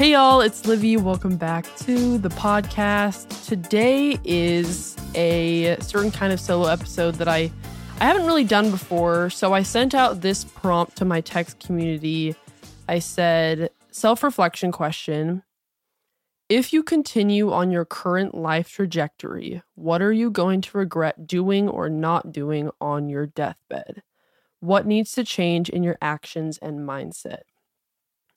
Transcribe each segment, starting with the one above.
Hey y'all, it's Livy. Welcome back to the podcast. Today is a certain kind of solo episode that I I haven't really done before. So I sent out this prompt to my text community. I said, self-reflection question. If you continue on your current life trajectory, what are you going to regret doing or not doing on your deathbed? What needs to change in your actions and mindset?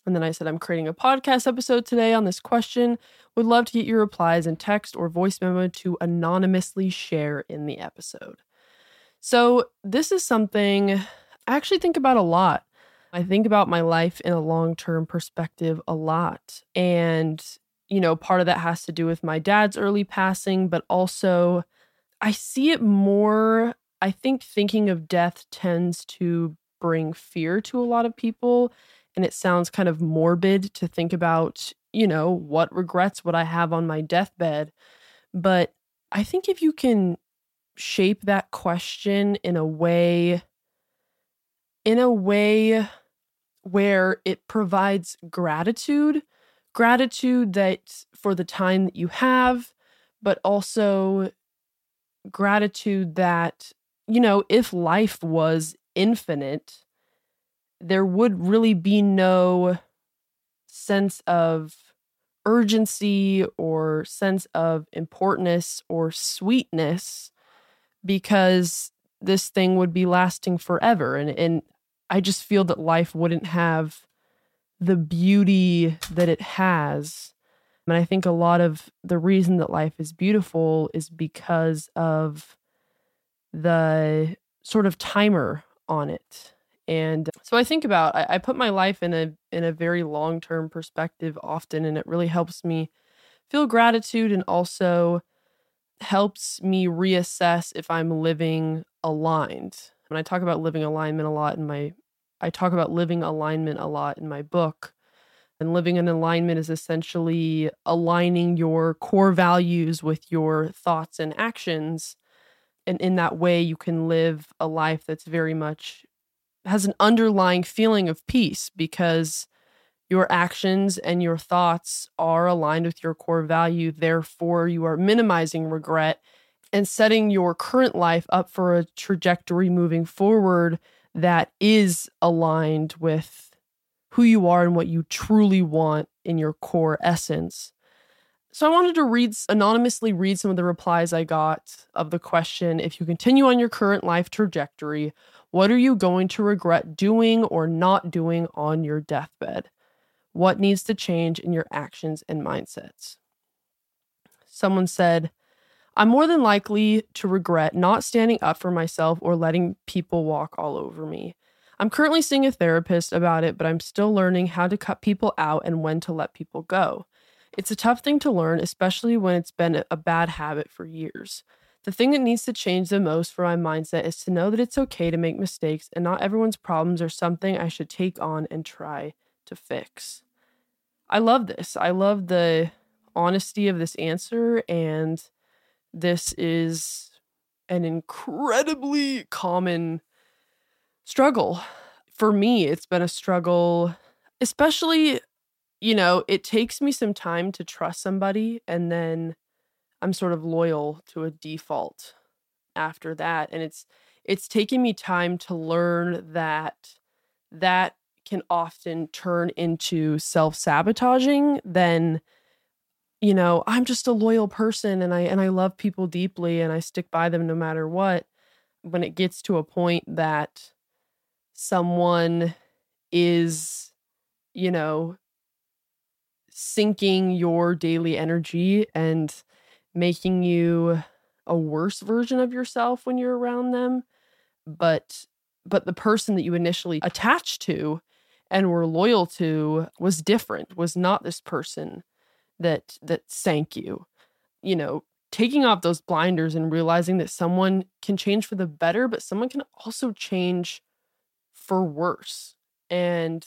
And then I said, I'm creating a podcast episode today on this question. Would love to get your replies in text or voice memo to anonymously share in the episode. So, this is something I actually think about a lot. I think about my life in a long term perspective a lot. And, you know, part of that has to do with my dad's early passing, but also I see it more. I think thinking of death tends to bring fear to a lot of people and it sounds kind of morbid to think about, you know, what regrets would I have on my deathbed. But I think if you can shape that question in a way in a way where it provides gratitude, gratitude that for the time that you have, but also gratitude that you know, if life was infinite, there would really be no sense of urgency or sense of importance or sweetness because this thing would be lasting forever. And and I just feel that life wouldn't have the beauty that it has. And I think a lot of the reason that life is beautiful is because of the sort of timer on it and so I think about I, I put my life in a in a very long term perspective often, and it really helps me feel gratitude and also helps me reassess if I'm living aligned. When I talk about living alignment a lot in my I talk about living alignment a lot in my book. And living in alignment is essentially aligning your core values with your thoughts and actions. And in that way, you can live a life that's very much has an underlying feeling of peace because your actions and your thoughts are aligned with your core value. Therefore, you are minimizing regret and setting your current life up for a trajectory moving forward that is aligned with who you are and what you truly want in your core essence. So I wanted to read anonymously read some of the replies I got of the question if you continue on your current life trajectory, what are you going to regret doing or not doing on your deathbed? What needs to change in your actions and mindsets? Someone said, I'm more than likely to regret not standing up for myself or letting people walk all over me. I'm currently seeing a therapist about it, but I'm still learning how to cut people out and when to let people go. It's a tough thing to learn, especially when it's been a bad habit for years. The thing that needs to change the most for my mindset is to know that it's okay to make mistakes and not everyone's problems are something I should take on and try to fix. I love this. I love the honesty of this answer, and this is an incredibly common struggle. For me, it's been a struggle, especially, you know, it takes me some time to trust somebody and then I'm sort of loyal to a default after that and it's it's taken me time to learn that that can often turn into self-sabotaging then you know i'm just a loyal person and i and i love people deeply and i stick by them no matter what when it gets to a point that someone is you know sinking your daily energy and making you a worse version of yourself when you're around them but but the person that you initially attached to and were loyal to was different was not this person that that sank you. You know taking off those blinders and realizing that someone can change for the better but someone can also change for worse and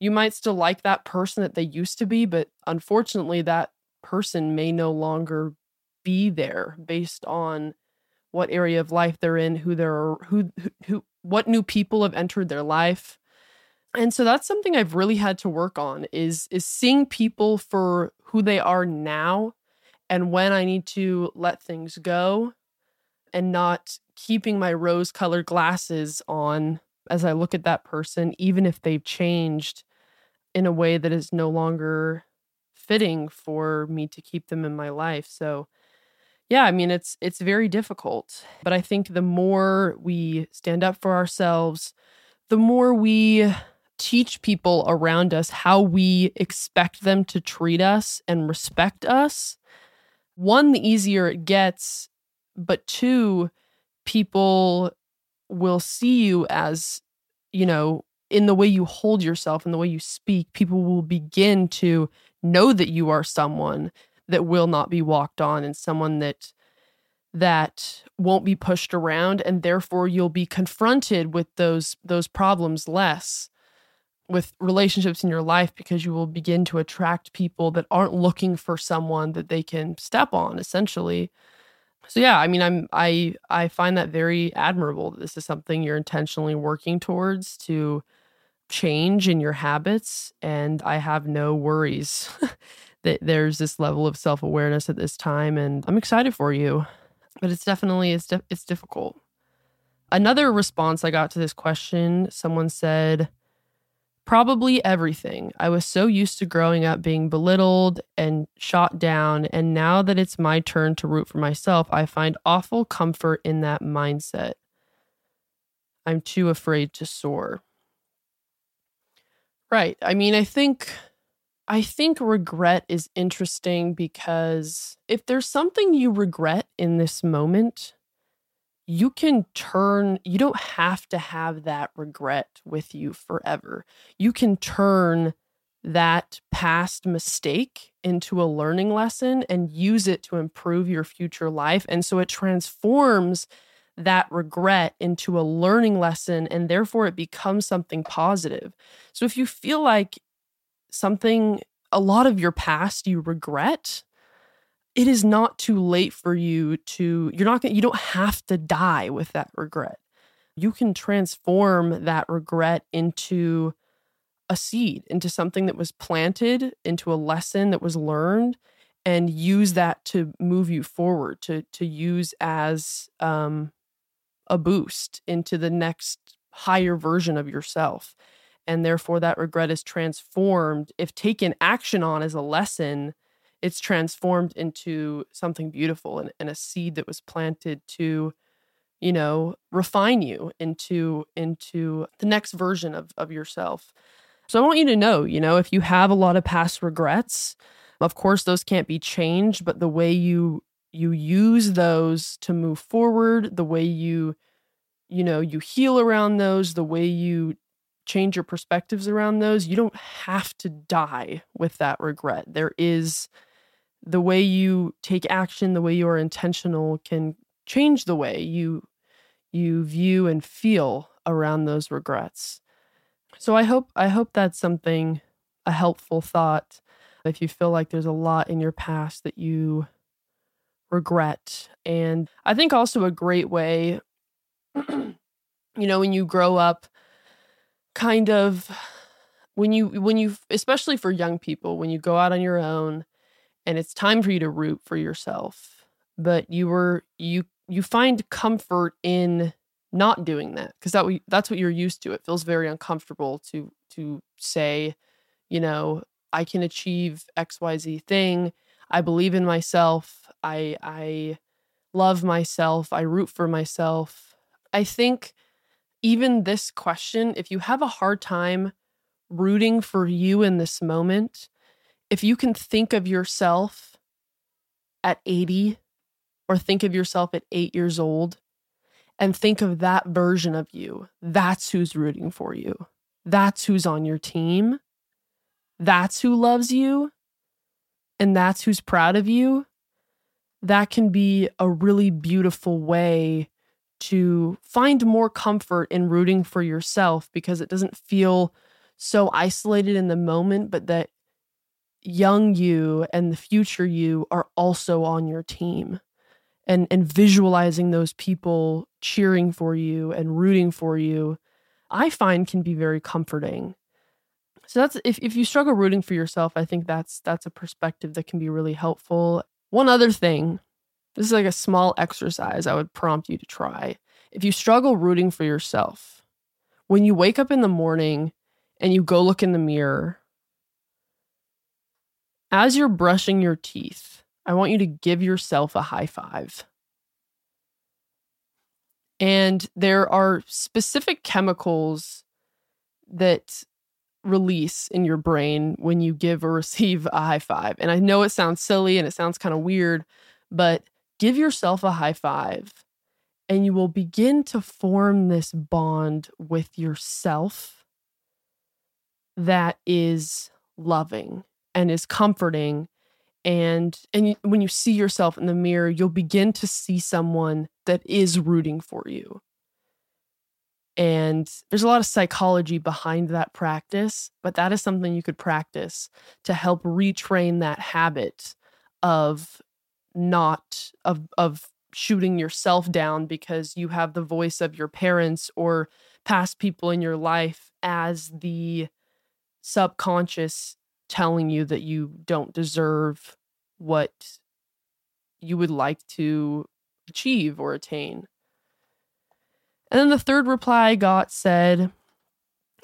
you might still like that person that they used to be but unfortunately that person may no longer be there based on what area of life they're in, who they're who, who what new people have entered their life. And so that's something I've really had to work on is is seeing people for who they are now and when I need to let things go and not keeping my rose colored glasses on as I look at that person, even if they've changed in a way that is no longer fitting for me to keep them in my life. So, yeah, I mean it's it's very difficult, but I think the more we stand up for ourselves, the more we teach people around us how we expect them to treat us and respect us, one the easier it gets, but two people will see you as, you know, in the way you hold yourself and the way you speak, people will begin to know that you are someone that will not be walked on and someone that that won't be pushed around and therefore you'll be confronted with those those problems less with relationships in your life because you will begin to attract people that aren't looking for someone that they can step on essentially. So yeah i mean i'm i i find that very admirable that this is something you're intentionally working towards to change in your habits and i have no worries that there's this level of self-awareness at this time and i'm excited for you but it's definitely it's, di- it's difficult another response i got to this question someone said Probably everything. I was so used to growing up being belittled and shot down, and now that it's my turn to root for myself, I find awful comfort in that mindset. I'm too afraid to soar. Right. I mean, I think I think regret is interesting because if there's something you regret in this moment, you can turn, you don't have to have that regret with you forever. You can turn that past mistake into a learning lesson and use it to improve your future life. And so it transforms that regret into a learning lesson and therefore it becomes something positive. So if you feel like something, a lot of your past you regret, it is not too late for you to you're not going you don't have to die with that regret. You can transform that regret into a seed into something that was planted into a lesson that was learned and use that to move you forward to to use as um, a boost into the next higher version of yourself and therefore that regret is transformed if taken action on as a lesson it's transformed into something beautiful and, and a seed that was planted to you know refine you into into the next version of of yourself. So i want you to know you know if you have a lot of past regrets of course those can't be changed but the way you you use those to move forward the way you you know you heal around those the way you change your perspectives around those you don't have to die with that regret there is the way you take action, the way you are intentional can change the way you you view and feel around those regrets. So I hope I hope that's something a helpful thought if you feel like there's a lot in your past that you regret. And I think also a great way you know when you grow up kind of when you when you especially for young people when you go out on your own and it's time for you to root for yourself but you were you you find comfort in not doing that because that that's what you're used to. It feels very uncomfortable to to say you know i can achieve xyz thing. I believe in myself. I i love myself. I root for myself. I think even this question if you have a hard time rooting for you in this moment if you can think of yourself at 80 or think of yourself at eight years old and think of that version of you, that's who's rooting for you. That's who's on your team. That's who loves you. And that's who's proud of you. That can be a really beautiful way to find more comfort in rooting for yourself because it doesn't feel so isolated in the moment, but that young you and the future you are also on your team and and visualizing those people cheering for you and rooting for you i find can be very comforting So that's if, if you struggle rooting for yourself, I think that's that's a perspective that can be really helpful. One other thing, this is like a small exercise I would prompt you to try. If you struggle rooting for yourself, when you wake up in the morning and you go look in the mirror, as you're brushing your teeth, I want you to give yourself a high five. And there are specific chemicals that release in your brain when you give or receive a high five. And I know it sounds silly and it sounds kind of weird, but give yourself a high five and you will begin to form this bond with yourself that is loving and is comforting and and when you see yourself in the mirror you'll begin to see someone that is rooting for you. And there's a lot of psychology behind that practice but that is something you could practice to help retrain that habit of not of of shooting yourself down because you have the voice of your parents or past people in your life as the subconscious telling you that you don't deserve what you would like to achieve or attain. And then the third reply I got said,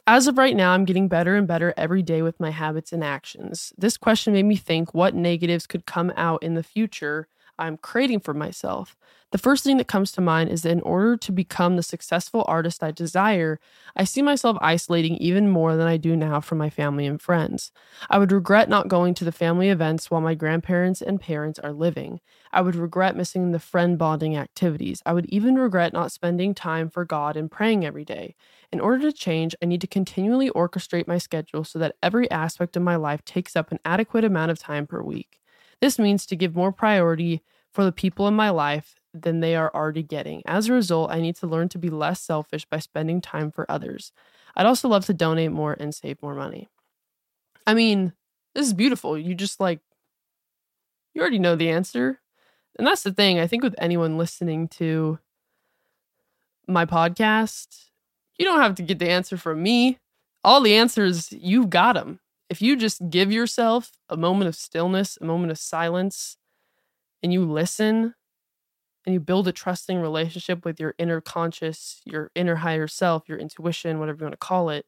As of right now, I'm getting better and better every day with my habits and actions. This question made me think what negatives could come out in the future I'm creating for myself. The first thing that comes to mind is that in order to become the successful artist I desire, I see myself isolating even more than I do now from my family and friends. I would regret not going to the family events while my grandparents and parents are living. I would regret missing the friend bonding activities. I would even regret not spending time for God and praying every day. In order to change, I need to continually orchestrate my schedule so that every aspect of my life takes up an adequate amount of time per week. This means to give more priority for the people in my life than they are already getting. As a result, I need to learn to be less selfish by spending time for others. I'd also love to donate more and save more money. I mean, this is beautiful. You just like, you already know the answer. And that's the thing. I think with anyone listening to my podcast, you don't have to get the answer from me. All the answers, you've got them. If you just give yourself a moment of stillness, a moment of silence, and you listen and you build a trusting relationship with your inner conscious, your inner higher self, your intuition, whatever you want to call it,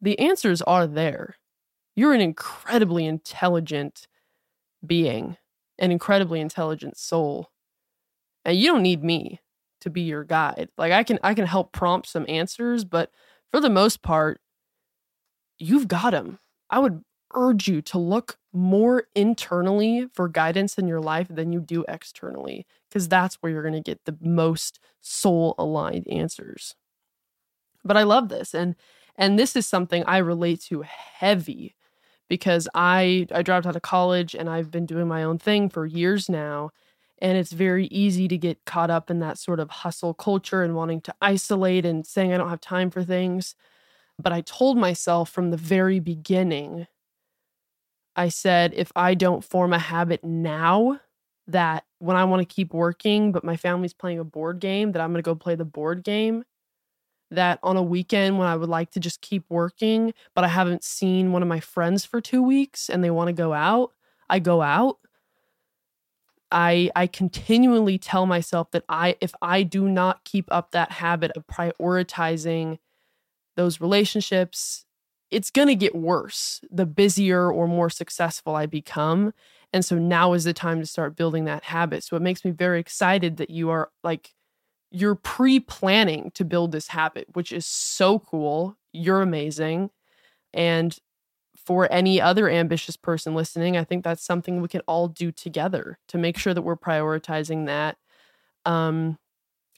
the answers are there. You're an incredibly intelligent being, an incredibly intelligent soul. And you don't need me to be your guide. Like I can I can help prompt some answers, but for the most part, you've got them. I would urge you to look more internally for guidance in your life than you do externally, because that's where you're going to get the most soul aligned answers. But I love this. And and this is something I relate to heavy because I I dropped out of college and I've been doing my own thing for years now. And it's very easy to get caught up in that sort of hustle culture and wanting to isolate and saying I don't have time for things. But I told myself from the very beginning I said, if I don't form a habit now, that when I want to keep working, but my family's playing a board game, that I'm going to go play the board game. That on a weekend when I would like to just keep working, but I haven't seen one of my friends for two weeks and they want to go out, I go out. I I continually tell myself that I if I do not keep up that habit of prioritizing those relationships it's going to get worse the busier or more successful I become. And so now is the time to start building that habit. So it makes me very excited that you are like, you're pre planning to build this habit, which is so cool. You're amazing. And for any other ambitious person listening, I think that's something we can all do together to make sure that we're prioritizing that. Um,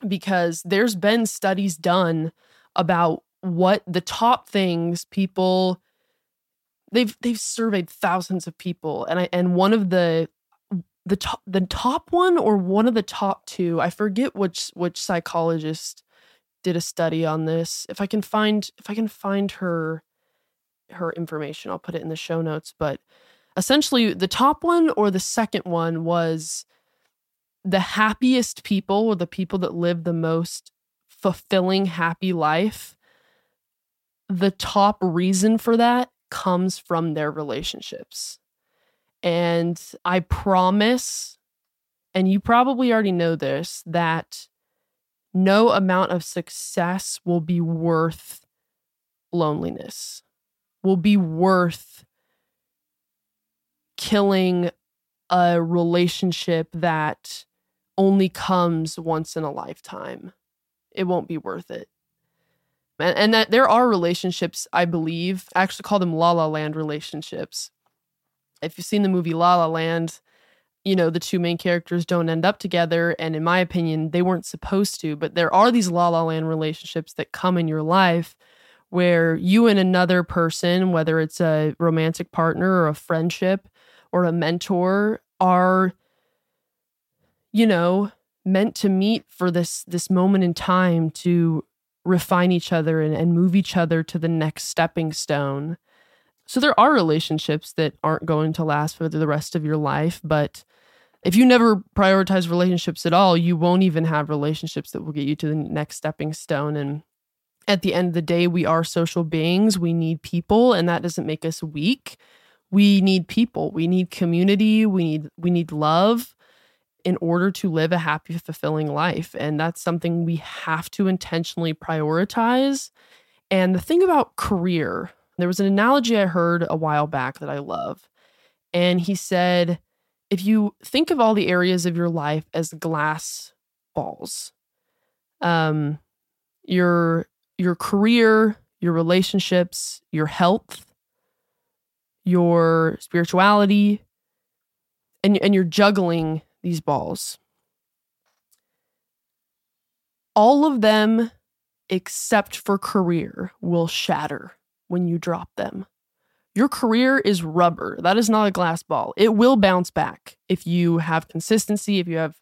because there's been studies done about what the top things people they've they've surveyed thousands of people and I and one of the the top the top one or one of the top two I forget which which psychologist did a study on this. If I can find if I can find her her information I'll put it in the show notes but essentially the top one or the second one was the happiest people or the people that live the most fulfilling happy life the top reason for that comes from their relationships. And I promise, and you probably already know this, that no amount of success will be worth loneliness, will be worth killing a relationship that only comes once in a lifetime. It won't be worth it. And, and that there are relationships, I believe, I actually call them La La Land relationships. If you've seen the movie La La Land, you know, the two main characters don't end up together. And in my opinion, they weren't supposed to. But there are these La La Land relationships that come in your life where you and another person, whether it's a romantic partner or a friendship or a mentor, are, you know, meant to meet for this this moment in time to refine each other and, and move each other to the next stepping stone. So there are relationships that aren't going to last for the rest of your life, but if you never prioritize relationships at all, you won't even have relationships that will get you to the next stepping stone. And at the end of the day, we are social beings. We need people, and that doesn't make us weak. We need people. We need community. We need we need love in order to live a happy, fulfilling life. And that's something we have to intentionally prioritize. And the thing about career, there was an analogy I heard a while back that I love. And he said, if you think of all the areas of your life as glass balls, um, your your career, your relationships, your health, your spirituality, and and you're juggling these balls. All of them, except for career, will shatter when you drop them. Your career is rubber. That is not a glass ball. It will bounce back if you have consistency, if you have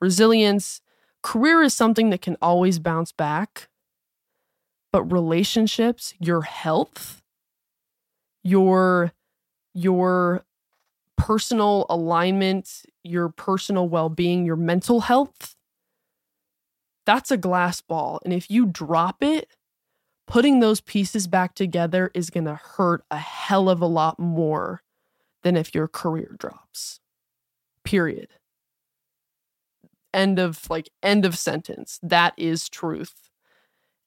resilience. Career is something that can always bounce back. But relationships, your health, your your personal alignment, your personal well being, your mental health, that's a glass ball. And if you drop it, putting those pieces back together is going to hurt a hell of a lot more than if your career drops. Period. End of like, end of sentence. That is truth.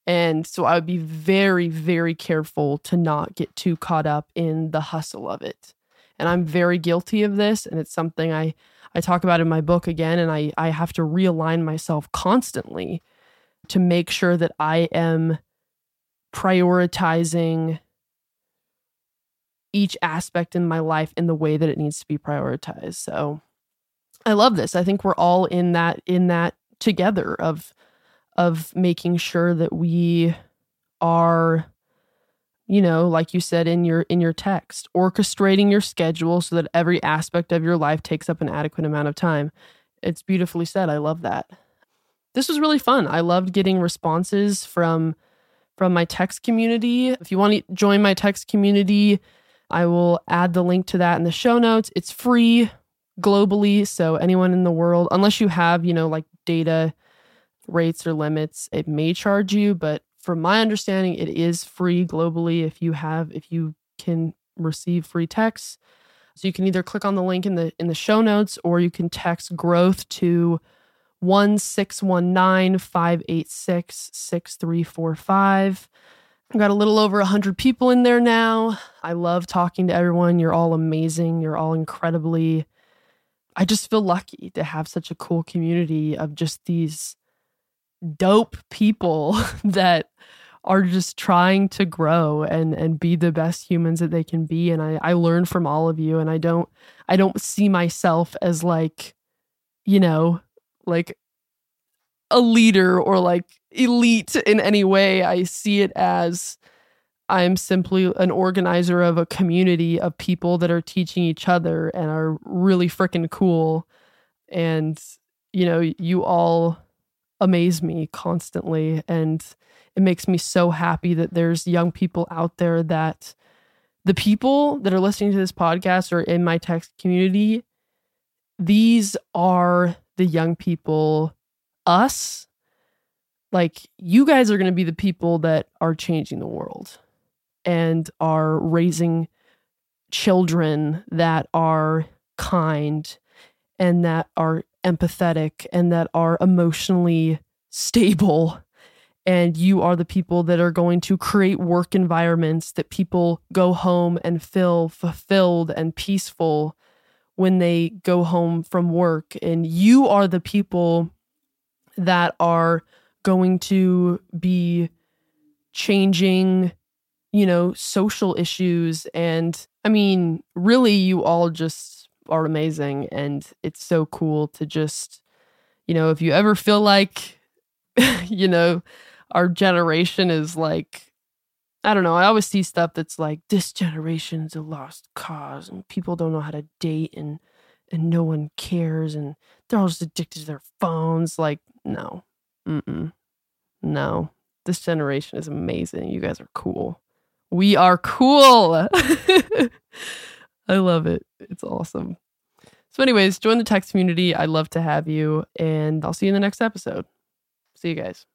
And so I would be very, very careful to not get too caught up in the hustle of it and i'm very guilty of this and it's something i i talk about in my book again and i i have to realign myself constantly to make sure that i am prioritizing each aspect in my life in the way that it needs to be prioritized. So i love this. I think we're all in that in that together of of making sure that we are you know like you said in your in your text orchestrating your schedule so that every aspect of your life takes up an adequate amount of time. It's beautifully said. I love that. This was really fun. I loved getting responses from from my text community. If you want to join my text community i will add the link to that in the show notes. It's free globally so anyone in the world unless you have you know like data rates or limits it may charge you but from my understanding, it is free globally if you have if you can receive free texts. So you can either click on the link in the in the show notes or you can text growth to 1619-586-6345. I've got a little over 100 people in there now. I love talking to everyone. You're all amazing. You're all incredibly I just feel lucky to have such a cool community of just these dope people that are just trying to grow and and be the best humans that they can be. And I I learn from all of you and I don't I don't see myself as like you know like a leader or like elite in any way. I see it as I'm simply an organizer of a community of people that are teaching each other and are really freaking cool. And you know you all amaze me constantly. And it makes me so happy that there's young people out there that the people that are listening to this podcast or in my text community, these are the young people, us. Like, you guys are going to be the people that are changing the world. and are raising children that are kind and that are empathetic and that are emotionally stable. And you are the people that are going to create work environments that people go home and feel fulfilled and peaceful when they go home from work. And you are the people that are going to be changing, you know, social issues. And I mean, really, you all just are amazing. And it's so cool to just, you know, if you ever feel like, you know, our generation is like, I don't know. I always see stuff that's like this generation's a lost cause and people don't know how to date and and no one cares and they're all just addicted to their phones. Like, no. Mm-mm. No. This generation is amazing. You guys are cool. We are cool. I love it. It's awesome. So, anyways, join the text community. I'd love to have you, and I'll see you in the next episode. See you guys.